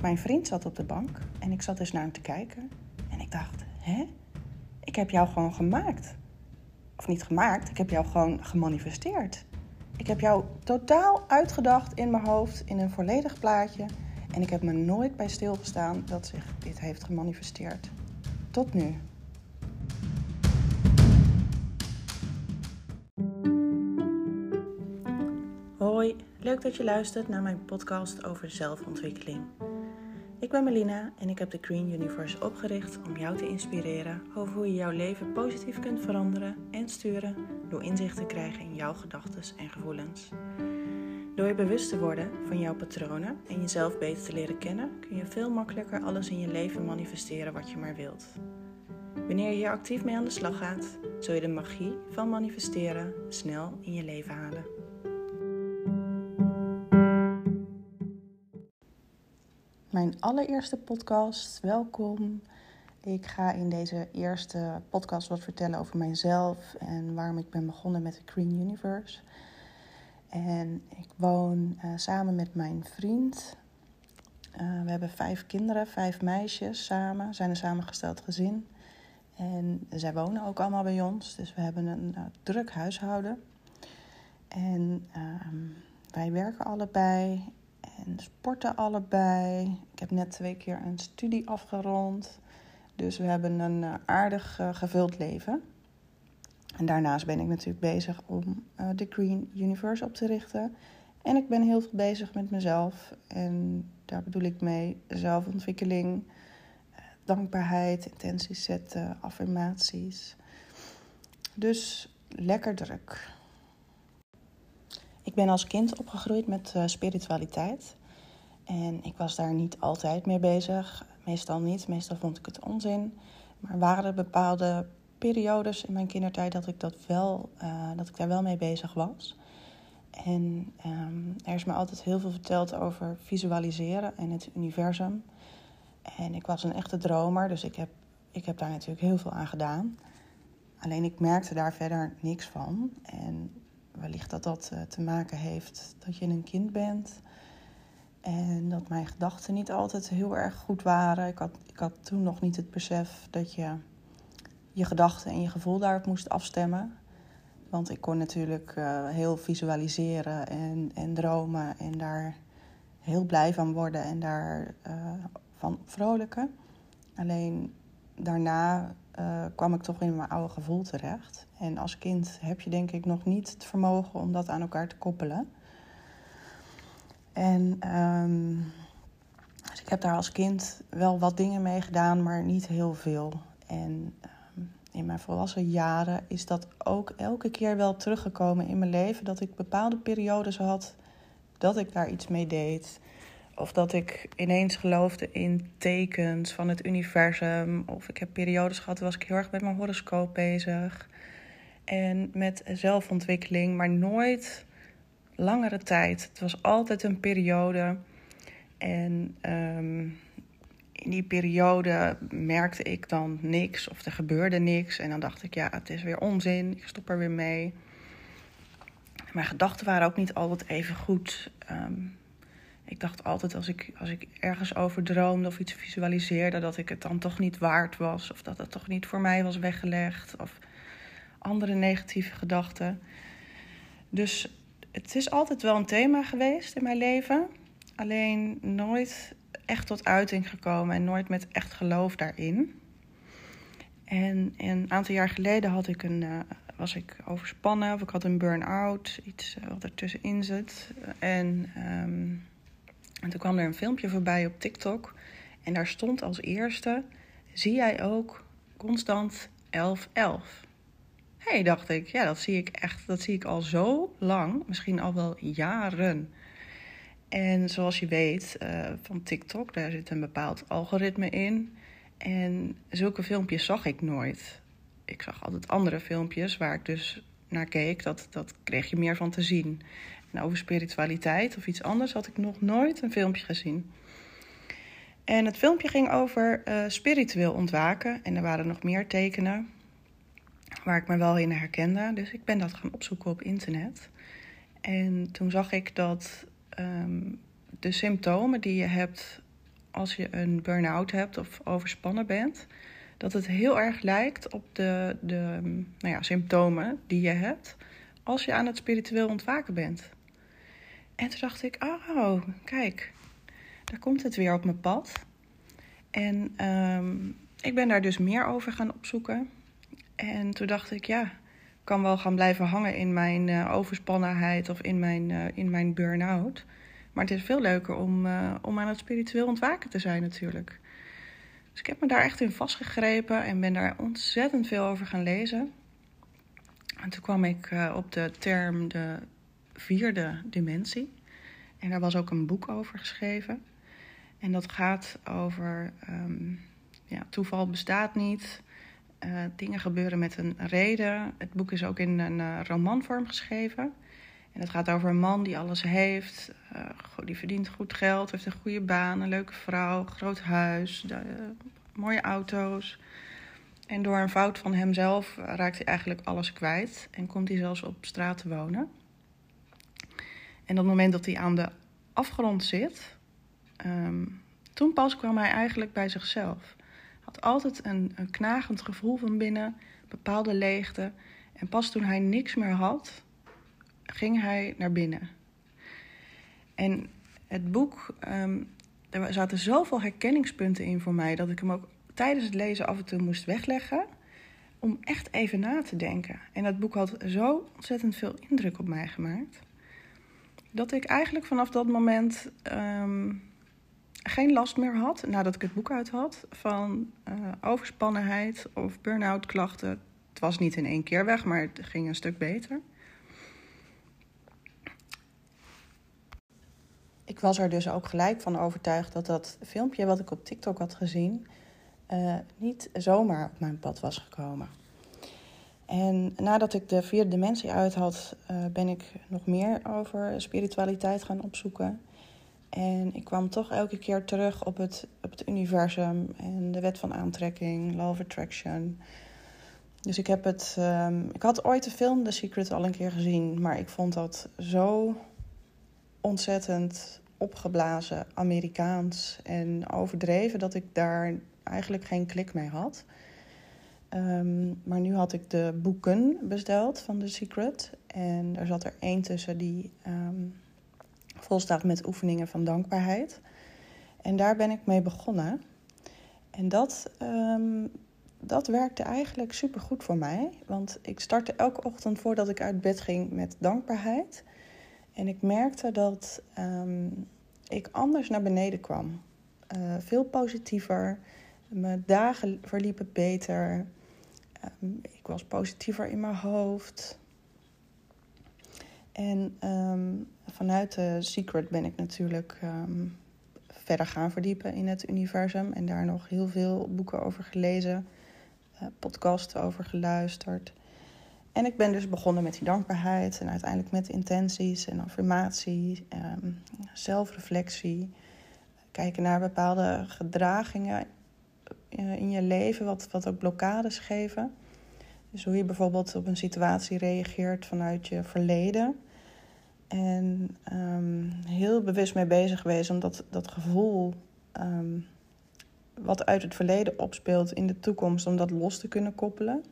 Mijn vriend zat op de bank en ik zat dus naar hem te kijken. En ik dacht, hè? Ik heb jou gewoon gemaakt. Of niet gemaakt, ik heb jou gewoon gemanifesteerd. Ik heb jou totaal uitgedacht in mijn hoofd in een volledig plaatje. En ik heb me nooit bij stilgestaan dat zich dit heeft gemanifesteerd. Tot nu. Hoi, leuk dat je luistert naar mijn podcast over zelfontwikkeling. Ik ben Melina en ik heb de Green Universe opgericht om jou te inspireren over hoe je jouw leven positief kunt veranderen en sturen door inzicht te krijgen in jouw gedachten en gevoelens. Door je bewust te worden van jouw patronen en jezelf beter te leren kennen, kun je veel makkelijker alles in je leven manifesteren wat je maar wilt. Wanneer je hier actief mee aan de slag gaat, zul je de magie van manifesteren snel in je leven halen. Mijn allereerste podcast, welkom. Ik ga in deze eerste podcast wat vertellen over mijzelf en waarom ik ben begonnen met de Green Universe. En ik woon uh, samen met mijn vriend. Uh, we hebben vijf kinderen, vijf meisjes samen, zijn een samengesteld gezin. En zij wonen ook allemaal bij ons, dus we hebben een uh, druk huishouden. En ehm, wij werken allebei en sporten allebei. Ik heb net twee keer een studie afgerond. Dus we hebben een aardig gevuld leven. En daarnaast ben ik natuurlijk bezig om uh, de Green Universe op te richten. En ik ben heel veel bezig met mezelf. En daar bedoel ik mee zelfontwikkeling, dankbaarheid, intenties zetten, affirmaties. Dus lekker druk. Ik ben als kind opgegroeid met uh, spiritualiteit. En ik was daar niet altijd mee bezig. Meestal niet. Meestal vond ik het onzin. Maar waren er bepaalde periodes in mijn kindertijd dat ik, dat wel, uh, dat ik daar wel mee bezig was. En um, er is me altijd heel veel verteld over visualiseren en het universum. En ik was een echte dromer, dus ik heb, ik heb daar natuurlijk heel veel aan gedaan. Alleen ik merkte daar verder niks van. En wellicht dat dat uh, te maken heeft dat je een kind bent. En dat mijn gedachten niet altijd heel erg goed waren. Ik had, ik had toen nog niet het besef dat je je gedachten en je gevoel daarop moest afstemmen. Want ik kon natuurlijk uh, heel visualiseren en, en dromen en daar heel blij van worden en daar uh, van vrolijken. Alleen daarna uh, kwam ik toch in mijn oude gevoel terecht. En als kind heb je denk ik nog niet het vermogen om dat aan elkaar te koppelen. En um, dus ik heb daar als kind wel wat dingen mee gedaan, maar niet heel veel. En in mijn volwassen jaren is dat ook elke keer wel teruggekomen in mijn leven. Dat ik bepaalde periodes had dat ik daar iets mee deed. Of dat ik ineens geloofde in tekens van het universum. Of ik heb periodes gehad, was ik heel erg met mijn horoscoop bezig. En met zelfontwikkeling, maar nooit langere tijd. Het was altijd een periode. En um, in die periode merkte ik dan niks of er gebeurde niks. En dan dacht ik, ja, het is weer onzin, ik stop er weer mee. Mijn gedachten waren ook niet altijd even goed. Um, ik dacht altijd als ik, als ik ergens over droomde of iets visualiseerde, dat ik het dan toch niet waard was. Of dat het toch niet voor mij was weggelegd. Of andere negatieve gedachten. Dus het is altijd wel een thema geweest in mijn leven. Alleen nooit echt tot uiting gekomen en nooit met echt geloof daarin. En een aantal jaar geleden had ik een, uh, was ik overspannen of ik had een burn-out, iets uh, wat ertussenin zit. En, um, en toen kwam er een filmpje voorbij op TikTok en daar stond als eerste: Zie jij ook constant 1111? Hé, hey, dacht ik, ja, dat zie ik echt, dat zie ik al zo lang, misschien al wel jaren. En zoals je weet uh, van TikTok, daar zit een bepaald algoritme in. En zulke filmpjes zag ik nooit. Ik zag altijd andere filmpjes waar ik dus naar keek. Dat, dat kreeg je meer van te zien. En over spiritualiteit of iets anders had ik nog nooit een filmpje gezien. En het filmpje ging over uh, spiritueel ontwaken. En er waren nog meer tekenen waar ik me wel in herkende. Dus ik ben dat gaan opzoeken op internet. En toen zag ik dat um, de symptomen die je hebt als je een burn-out hebt of overspannen bent, dat het heel erg lijkt op de, de nou ja, symptomen die je hebt als je aan het spiritueel ontwaken bent. En toen dacht ik, oh, kijk, daar komt het weer op mijn pad. En um, ik ben daar dus meer over gaan opzoeken. En toen dacht ik, ja, kan wel gaan blijven hangen in mijn uh, overspannenheid of in mijn, uh, in mijn burn-out. Maar het is veel leuker om, uh, om aan het spiritueel ontwaken te zijn natuurlijk. Dus ik heb me daar echt in vastgegrepen en ben daar ontzettend veel over gaan lezen. En toen kwam ik op de term de vierde dimensie. En daar was ook een boek over geschreven. En dat gaat over um, ja, toeval bestaat niet. Uh, dingen gebeuren met een reden. Het boek is ook in een uh, romanvorm geschreven. En het gaat over een man die alles heeft. Uh, die verdient goed geld, heeft een goede baan, een leuke vrouw, groot huis, mooie auto's. En door een fout van hemzelf raakt hij eigenlijk alles kwijt. En komt hij zelfs op straat te wonen. En op het moment dat hij aan de afgrond zit, um, toen pas kwam hij eigenlijk bij zichzelf. Had altijd een, knagend gevoel van binnen, bepaalde leegte. En pas toen hij niks meer had, ging hij naar binnen. En het boek, um, er zaten zoveel herkenningspunten in voor mij dat ik hem ook tijdens het lezen af en toe moest wegleggen. Om echt even na te denken. En dat boek had zo ontzettend veel indruk op mij gemaakt. Dat ik eigenlijk vanaf dat moment um, geen last meer had, nadat ik het boek uit had, van uh, overspannenheid of burn-out klachten. Het was niet in één keer weg, maar het ging een stuk beter. Ik was er dus ook gelijk van overtuigd dat dat filmpje wat ik op TikTok had gezien, uh, niet zomaar op mijn pad was gekomen. En nadat ik de vierde dimensie uit had, uh, ben ik nog meer over spiritualiteit gaan opzoeken. En ik kwam toch elke keer terug op het, op het universum en de wet van aantrekking, law of attraction. Dus ik heb het. Um, ik had ooit de film The Secret al een keer gezien, maar ik vond dat zo ontzettend opgeblazen, Amerikaans en overdreven dat ik daar eigenlijk geen klik mee had. Um, maar nu had ik de boeken besteld van The Secret. En er zat er één tussen die um, vol met oefeningen van dankbaarheid. En daar ben ik mee begonnen. En dat, um, dat werkte eigenlijk super goed voor mij. Want ik startte elke ochtend voordat ik uit bed ging met dankbaarheid. En ik merkte dat ik anders naar beneden kwam. Uh, veel positiever. Mijn dagen verliepen beter. Um, ik was positiever in mijn hoofd. En um, vanuit de Secret ben ik natuurlijk um, verder gaan verdiepen in het universum. En daar nog heel veel boeken over gelezen, uh, podcasts over geluisterd. En ik ben dus begonnen met die dankbaarheid en uiteindelijk met intenties en affirmatie, zelfreflectie. Kijken naar bepaalde gedragingen in je leven, wat, wat ook blokkades geven. Dus hoe je bijvoorbeeld op een situatie reageert vanuit je verleden. En um, heel bewust mee bezig geweest om dat, dat gevoel um, wat uit het verleden opspeelt in de toekomst, om dat los te kunnen koppelen.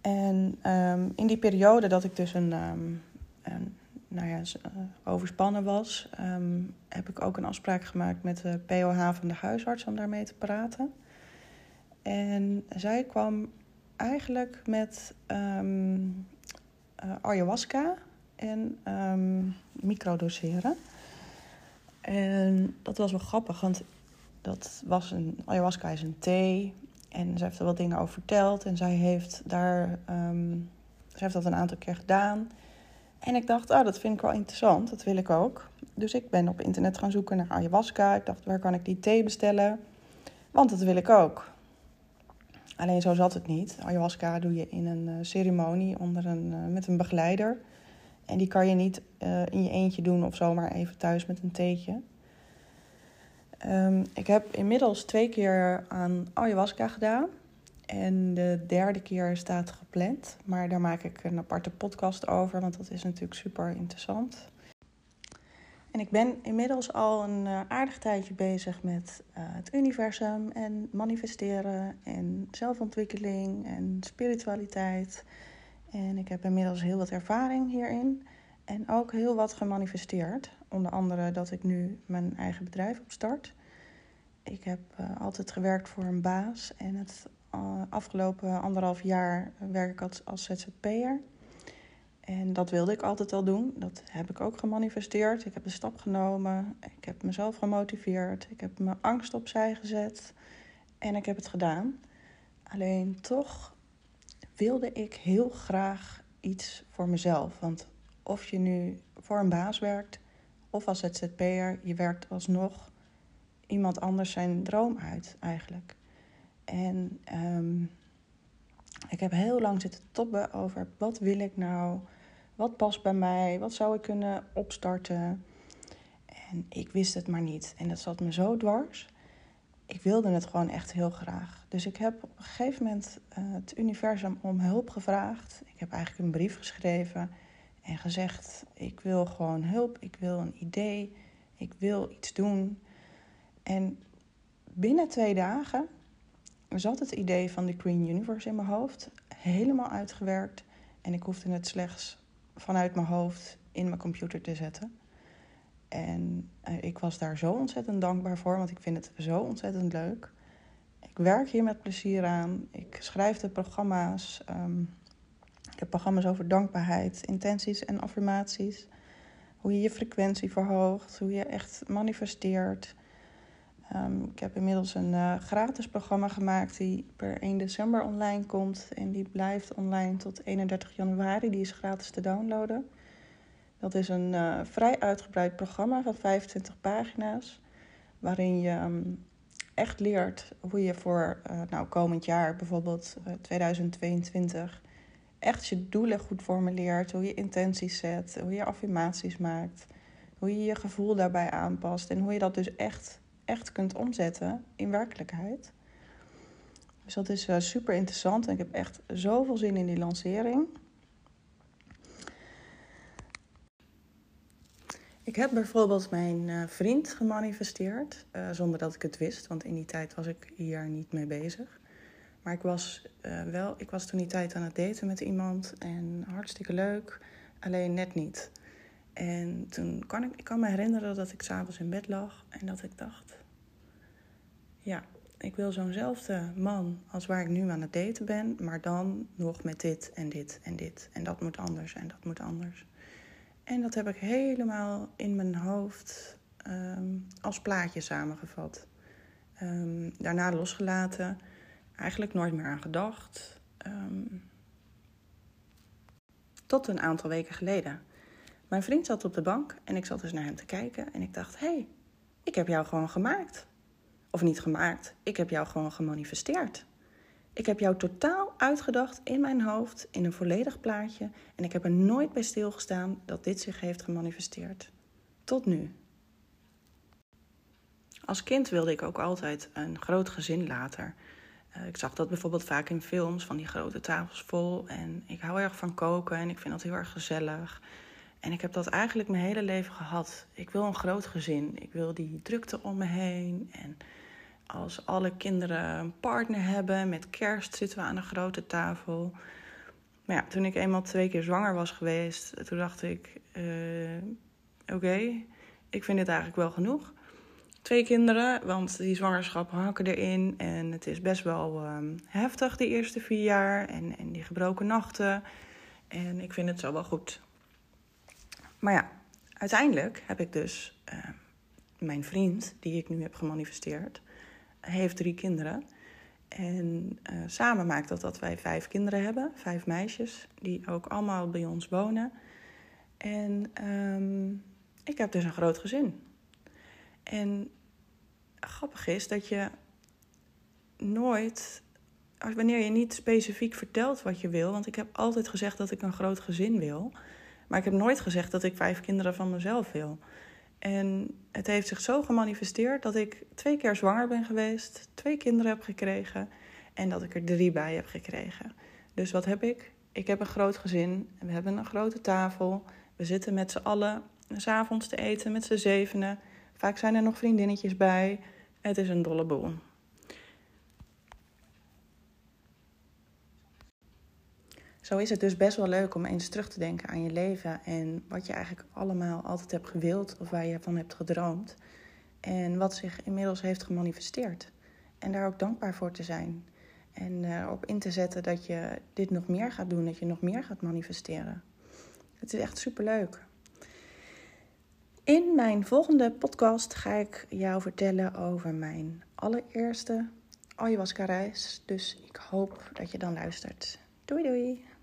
En um, in die periode dat ik dus een nou ja, uh, overspannen was, heb ik ook een afspraak gemaakt met de POH van de huisarts om daarmee te praten. En zij kwam eigenlijk met uh, ayahuasca en um, microdoseren. En dat was wel grappig, want dat was een, ayahuasca is een thee. En zij heeft er wat dingen over verteld. En zij heeft daar, zij heeft dat een aantal keer gedaan. En ik dacht, oh, dat vind ik wel interessant, dat wil ik ook. Dus ik ben op internet gaan zoeken naar ayahuasca. Ik dacht, waar kan ik die thee bestellen? Want dat wil ik ook. Alleen zo zat het niet. Ayahuasca doe je in een uh, ceremonie onder een, uh, met een begeleider. En die kan je niet uh, in je eentje doen of zomaar even thuis met een theetje. Um, ik heb inmiddels twee keer aan ayahuasca gedaan. En de derde keer staat gepland. Maar daar maak ik een aparte podcast over, want dat is natuurlijk super interessant. En ik ben inmiddels al een uh, aardig tijdje bezig met uh, het universum en manifesteren en zelfontwikkeling en spiritualiteit. En ik heb inmiddels heel wat ervaring hierin en ook heel wat gemanifesteerd. Onder andere dat ik nu mijn eigen bedrijf opstart. Ik heb uh, altijd gewerkt voor een baas en het afgelopen anderhalf jaar werk ik als, ZZP'er. En dat wilde ik altijd al doen. Dat heb ik ook gemanifesteerd. Ik heb een stap genomen. Ik heb mezelf gemotiveerd. Ik heb mijn angst opzij gezet. En ik heb het gedaan. Alleen toch wilde ik heel graag iets voor mezelf. Want of je nu voor een baas werkt of als ZZP'er, je werkt alsnog iemand anders zijn droom uit eigenlijk. En um, ik heb heel lang zitten toppen over wat wil ik nou, wat past bij mij, wat zou ik kunnen opstarten. En ik wist het maar niet. En dat zat me zo dwars. Ik wilde het gewoon echt heel graag. Dus ik heb op een gegeven moment uh, het universum om hulp gevraagd. Ik heb eigenlijk een brief geschreven en gezegd: Ik wil gewoon hulp, ik wil een idee, ik wil iets doen. En binnen twee dagen zat het idee van de Green Universe in mijn hoofd, helemaal uitgewerkt. En ik hoefde het slechts vanuit mijn hoofd in mijn computer te zetten. En eh, ik was daar zo ontzettend dankbaar voor, want ik vind het zo ontzettend leuk. Ik werk hier met plezier aan. Ik schrijf de programma's. Um, ik heb programma's over dankbaarheid, intenties en affirmaties. Hoe je je frequentie verhoogt, hoe je echt manifesteert. Um, ik heb inmiddels een uh, gratis programma gemaakt die per 1 december online komt. En die blijft online tot 31 januari. Die is gratis te downloaden. Dat is een uh, vrij uitgebreid programma van 25 pagina's. Waarin je um, echt leert hoe je voor uh, nou, komend jaar, bijvoorbeeld 2022, echt je doelen goed formuleert. Hoe je intenties zet, hoe je affirmaties maakt. Hoe je je gevoel daarbij aanpast. En hoe je dat dus echt echt kunt omzetten in werkelijkheid. Dus dat is uh, super interessant en ik heb echt zoveel zin in die lancering. Ik heb bijvoorbeeld mijn uh, vriend gemanifesteerd, uh, zonder dat ik het wist, want in die tijd was ik hier niet mee bezig. Maar ik was, wel, ik was toen die tijd aan het daten met iemand en hartstikke leuk, alleen net niet. En toen kan ik, ik kan me herinneren dat ik s'avonds in bed lag en dat ik dacht: ja, ik wil zo'nzelfde man als waar ik nu aan het daten ben, maar dan nog met dit en dit en dit. En dat moet anders en dat moet anders. En dat heb ik helemaal in mijn hoofd um, als plaatje samengevat. Um, daarna losgelaten, eigenlijk nooit meer aan gedacht. Um, tot een aantal weken geleden. Mijn vriend zat op de bank en ik zat dus naar hem te kijken en ik dacht: hé, hey, ik heb jou gewoon gemaakt. Of niet gemaakt, ik heb jou gewoon gemanifesteerd. Ik heb jou totaal uitgedacht in mijn hoofd, in een volledig plaatje. En ik heb er nooit bij stilgestaan dat dit zich heeft gemanifesteerd. Tot nu. Als kind wilde ik ook altijd een groot gezin later. Eh, ik zag dat bijvoorbeeld vaak in films, van die grote tafels vol. En ik hou erg van koken en ik vind dat heel erg gezellig. En ik heb dat eigenlijk mijn hele leven gehad. Ik wil een groot gezin. Ik wil die drukte om me heen. En als alle kinderen een partner hebben, met kerst zitten we aan een grote tafel. Maar ja, toen ik eenmaal twee keer zwanger was geweest, toen dacht ik: uh, oké, ik vind dit eigenlijk wel genoeg. Twee kinderen, want die zwangerschap hakken erin en het is best wel um, heftig die eerste vier jaar en, en die gebroken nachten. En ik vind het zo wel goed. Maar ja, uiteindelijk heb ik dus uh, mijn vriend, die ik nu heb gemanifesteerd, heeft drie kinderen. En uh, samen maakt dat dat wij vijf kinderen hebben, vijf meisjes, die ook allemaal bij ons wonen. En um, ik heb dus een groot gezin. En grappig is dat je nooit, wanneer je niet specifiek vertelt wat je wil, want ik heb altijd gezegd dat ik een groot gezin wil, maar ik heb nooit gezegd dat ik vijf kinderen van mezelf wil. En het heeft zich zo gemanifesteerd dat ik twee keer zwanger ben geweest, twee kinderen heb gekregen en dat ik er drie bij heb gekregen. Dus wat heb ik? Ik heb een groot gezin, we hebben een grote tafel, we zitten met z'n allen s'avonds te eten met z'n zevenen. Vaak zijn er nog vriendinnetjes bij. Het is een dolle boel. Is het dus best wel leuk om eens terug te denken aan je leven en wat je eigenlijk allemaal altijd hebt gewild of waar je van hebt gedroomd. En wat zich inmiddels heeft gemanifesteerd. En daar ook dankbaar voor te zijn. En erop in te zetten dat je dit nog meer gaat doen, dat je nog meer gaat manifesteren. Het is echt superleuk. In mijn volgende podcast ga ik jou vertellen over mijn allereerste ayahuasca reis. Dus ik hoop dat je dan luistert. Doei doei!